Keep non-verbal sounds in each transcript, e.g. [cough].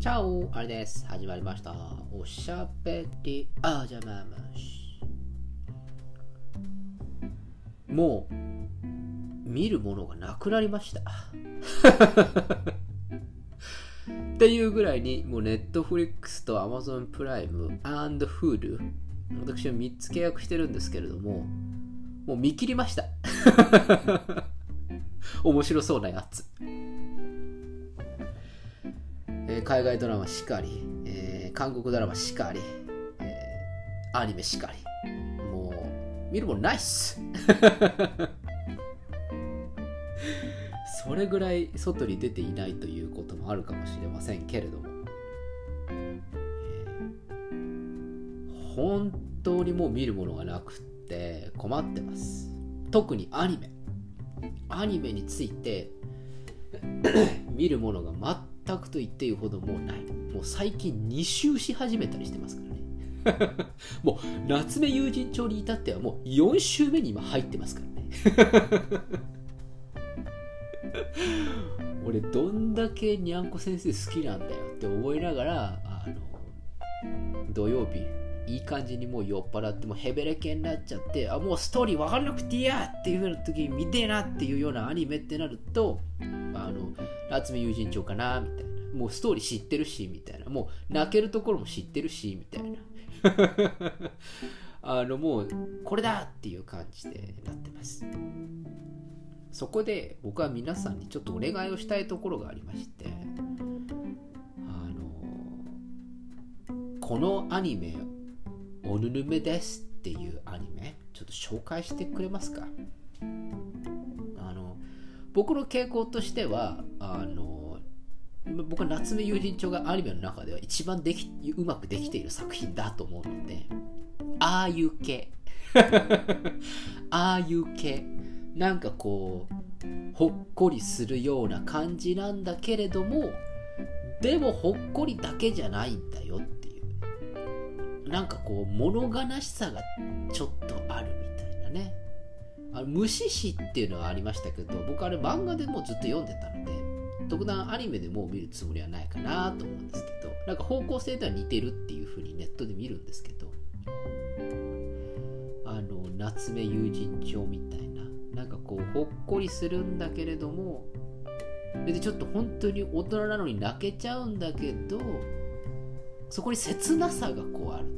チャオあれです。始まりました。おしゃべりあじゃままし。もう、見るものがなくなりました。[laughs] っていうぐらいに、もうネットフリックスと Amazon プライム Hulu、私は3つ契約してるんですけれども、もう見切りました。[laughs] 面白そうなやつ。えー海外ドラマしかり、えー韓国ドラマしかり、えーアニメしかり。もう、見るもんないっす。[laughs] それぐらい外に出ていないということもあるかもしれませんけれども、本当にもう見るものがなくって困ってます。特にアニメ。アニメについて [coughs] 見るものが全くと言っていいほどもうない。もう最近2周し始めたりしてますからね。[laughs] もう夏目友人帳に至ってはもう4周目に今入ってますからね。[laughs] 俺どんだけにゃんこ先生好きなんだよって思いながらあの土曜日いい感じにもう酔っ払ってもうヘベレケになっちゃってあもうストーリー分かんなくていいやっていう風な時に見てえなっていうようなアニメってなるとあの夏目友人帳かなみたいな。もうストーリー知ってるしみたいな。もう泣けるところも知ってるしみたいな。[laughs] あのもうこれだっていう感じでなってます。そこで僕は皆さんにちょっとお願いをしたいところがありまして。あのこのアニメ「おぬぬめです」っていうアニメちょっと紹介してくれますか？僕の傾向としてはあの僕は夏目友人帳がアニメの中では一番できうまくできている作品だと思うのでああいう系。[laughs] ああいう系。なんかこうほっこりするような感じなんだけれどもでもほっこりだけじゃないんだよっていう。なんかこう物悲しさがちょっとあるみたいなねあの虫師っていうのはありましたけど僕あれ漫画でもずっと読んでたので特段アニメでもう見るつもりはないかなと思うんですけどなんか方向性では似てるっていう風にネットで見るんですけどあの夏目友人帳みたいななんかこうほっこりするんだけれどもでちょっと本当に大人なのに泣けちゃうんだけどそこに切なさがこうある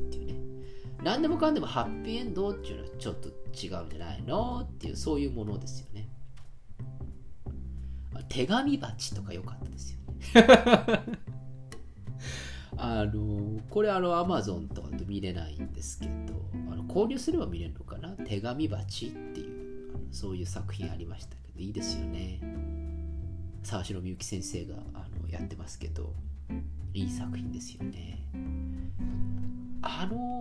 何でもかんでもハッピーエンドっていうのはちょっと違うんじゃないのっていうそういうものですよね。手紙鉢とか良かったですよね。[laughs] あのこれあのアマゾンとかと見れないんですけどあの購入すれば見れるのかな？手紙鉢っていうあのそういう作品ありましたけどいいですよね。沢城みゆき先生があのやってますけどいい作品ですよね。あの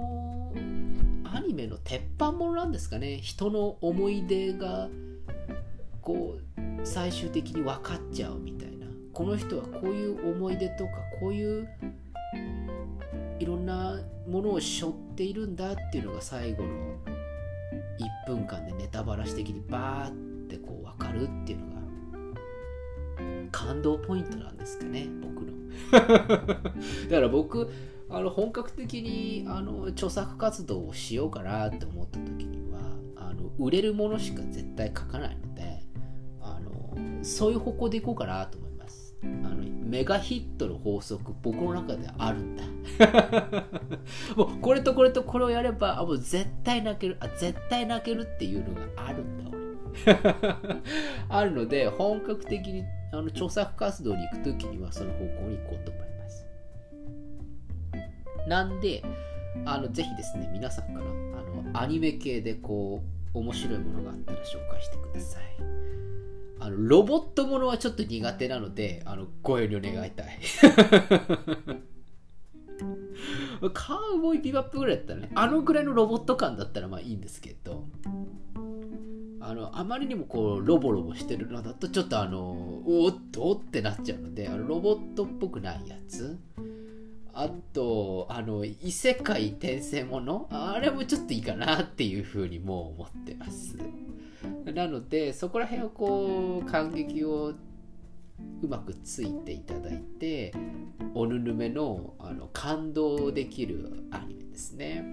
アニメの鉄板ものなんですかね。人の思い出がこう最終的に分かっちゃうみたいな。この人はこういう思い出とかこういういろんなものを背負っているんだっていうのが最後の1分間でネタバラシ的にバーってこう分かるっていうのが感動ポイントなんですかね僕の。だから僕あの本格的にあの著作活動をしようかなって思った時にはあの売れるものしか絶対書かないのであのそういう方向でいこうかなと思います。あのメガヒットの法則僕の中であるんだ。[laughs] もうこれとこれとこれをやればあもう絶対泣けるあ絶対泣けるっていうのがあるんだ俺。[laughs] あるので本格的にあの著作活動に行く時にはその方向に行こうと思います。なんであのぜひですね皆さんからあのアニメ系でこう面白いものがあったら紹介してください。あのロボットものはちょっと苦手なのであのご遠慮願いたい。[laughs] カウボーイビバップぐらいだったらねあのぐらいのロボット感だったらまあいいんですけどあのあまりにもこうロボロボしてるのだとちょっとあのおっとってなっちゃうのであのロボットっぽくないやつあとあの異世界転生もの？あれもちょっといいかなっていうふうにもう思ってますなのでそこら辺をこう感激をうまくついていただいておぬぬめのあの感動できるアニメですね。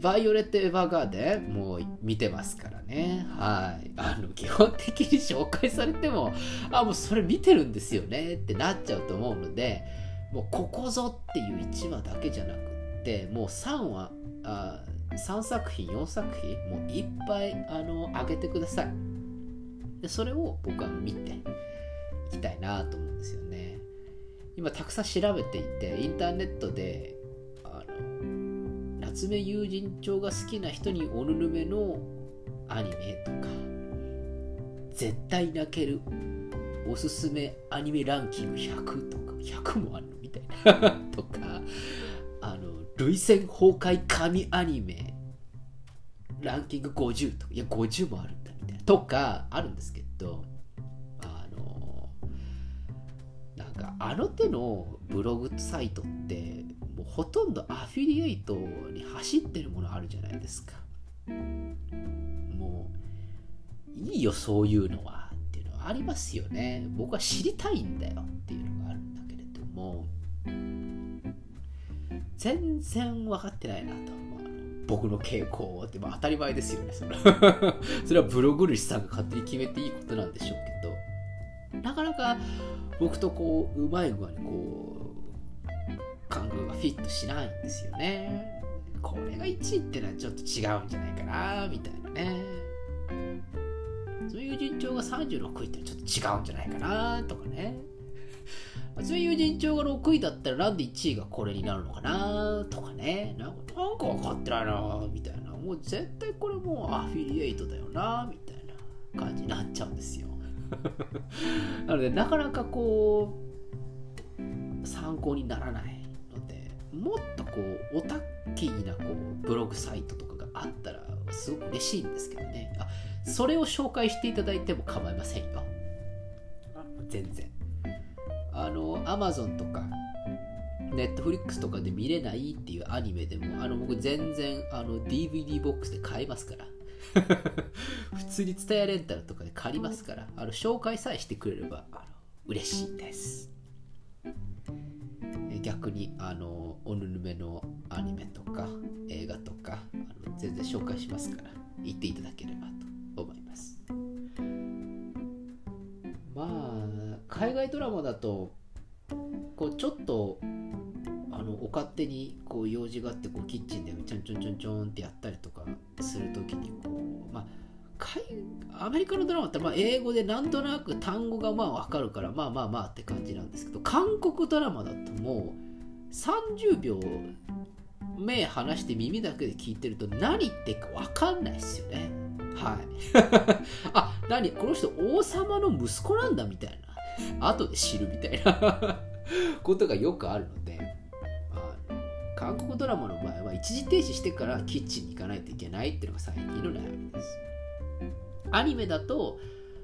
バイオレット・エヴァーガーデンもう見てますからね。はい。あの、基本的に紹介されても、あ、もうそれ見てるんですよねってなっちゃうと思うので、もうここぞっていう1話だけじゃなくって、もう3話、あ3作品、4作品、もういっぱいあの上げてください。でそれを僕は見ていきたいなと思うんですよね。今たくさん調べていて、インターネットで、あの、夏目友人帳が好きな人におぬるめのアニメとか、絶対泣けるおすすめアニメランキング100とか、100もあるたいな [laughs] とか、あの、涙腺崩壊神アニメランキング50とか、いや、50もあるんだみたいな。とか、あるんですけど、あの、なんか、あの手のブログサイトって、もうほとんどアフィリエイトに走ってるものあるじゃないですか。もう、いいよ、そういうのは。っていうのはありますよね。僕は知りたいんだよっていう全然分かってないなと。僕の傾向って、まあ、当たり前ですよねそれ [laughs] それはブログ主さんが勝手に決めていいことなんでしょうけど。なかなか僕とこううまい具合にこう感覚がフィットしないんですよね。これが1位ってのはちょっと違うんじゃないかなみたいなね。そういう順調が36位ってのはちょっと違うんじゃないかなとかね。そういう順調が6位だったらなんで1位がこれになるのかなとかね。なんかなんか分かってないなみたいな。もう絶対これもうアフィリエイトだよなみたいな感じになっちゃうんですよ。[laughs] なのでなかなかこう参考にならないのでもっとこうオタッキーなこうブログサイトとかがあったらすごく嬉しいんですけどね。あそれを紹介していただいても構いませんよ。全然あの Amazon とか Netflix とかで見れないっていうアニメでもあの僕全然あの DVD ボックスで買いますから。[laughs] 普通に伝えレンタルとかで借りますからあの紹介さえしてくれればあの嬉しいです。逆にあのおぬるめのアニメとか映画とかあの全然紹介しますから言っていただければと思います。海外ドラマだとこうちょっとあのお勝手にこう用事があってこうキッチンでちょんちょんちょんちょんってやったりとかする時にこうまあアメリカのドラマってまあ英語でなんとなく単語がまあ分かるからまあまあまあって感じなんですけど韓国ドラマだともう30秒目離して耳だけで聞いてると何言ってか分かんないですよね。はい。[laughs] あ何？この人王様の息子なんだみたいな。後で知るみたいな [laughs] ことがよくあるので韓国ドラマの場合は一時停止してからキッチンに行かないといけないっていうのが最近の悩みです。アニメだと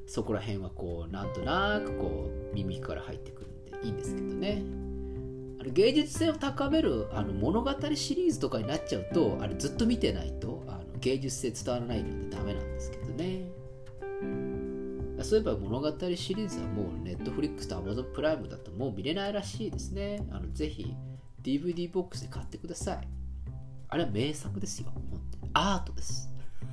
そこら辺はこうなんとなくこう耳から入ってくるんでいいんですけどね。あの芸術性を高めるあの物語シリーズとかになっちゃうとあれずっと見てないとあの芸術性伝わらないのでダメなんですけどね。そういえば物語シリーズはもう Netflix と Amazon プライムだともう見れないらしいですね。あのぜひ DVD ボックスで買ってください。あれは名作ですよアートです。[laughs]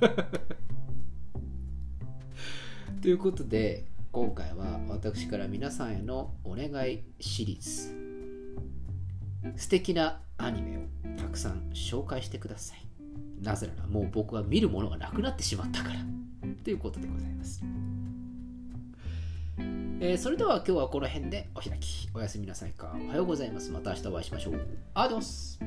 ということで今回は私から皆さんへのお願いシリーズ。素敵なアニメをたくさん紹介してください。なぜならもう僕は見るものがなくなってしまったから。ということでございます。えー、それでは今日はこの辺でお開き。おやすみなさいか。おはようございます。また明日お会いしましょう。アディオス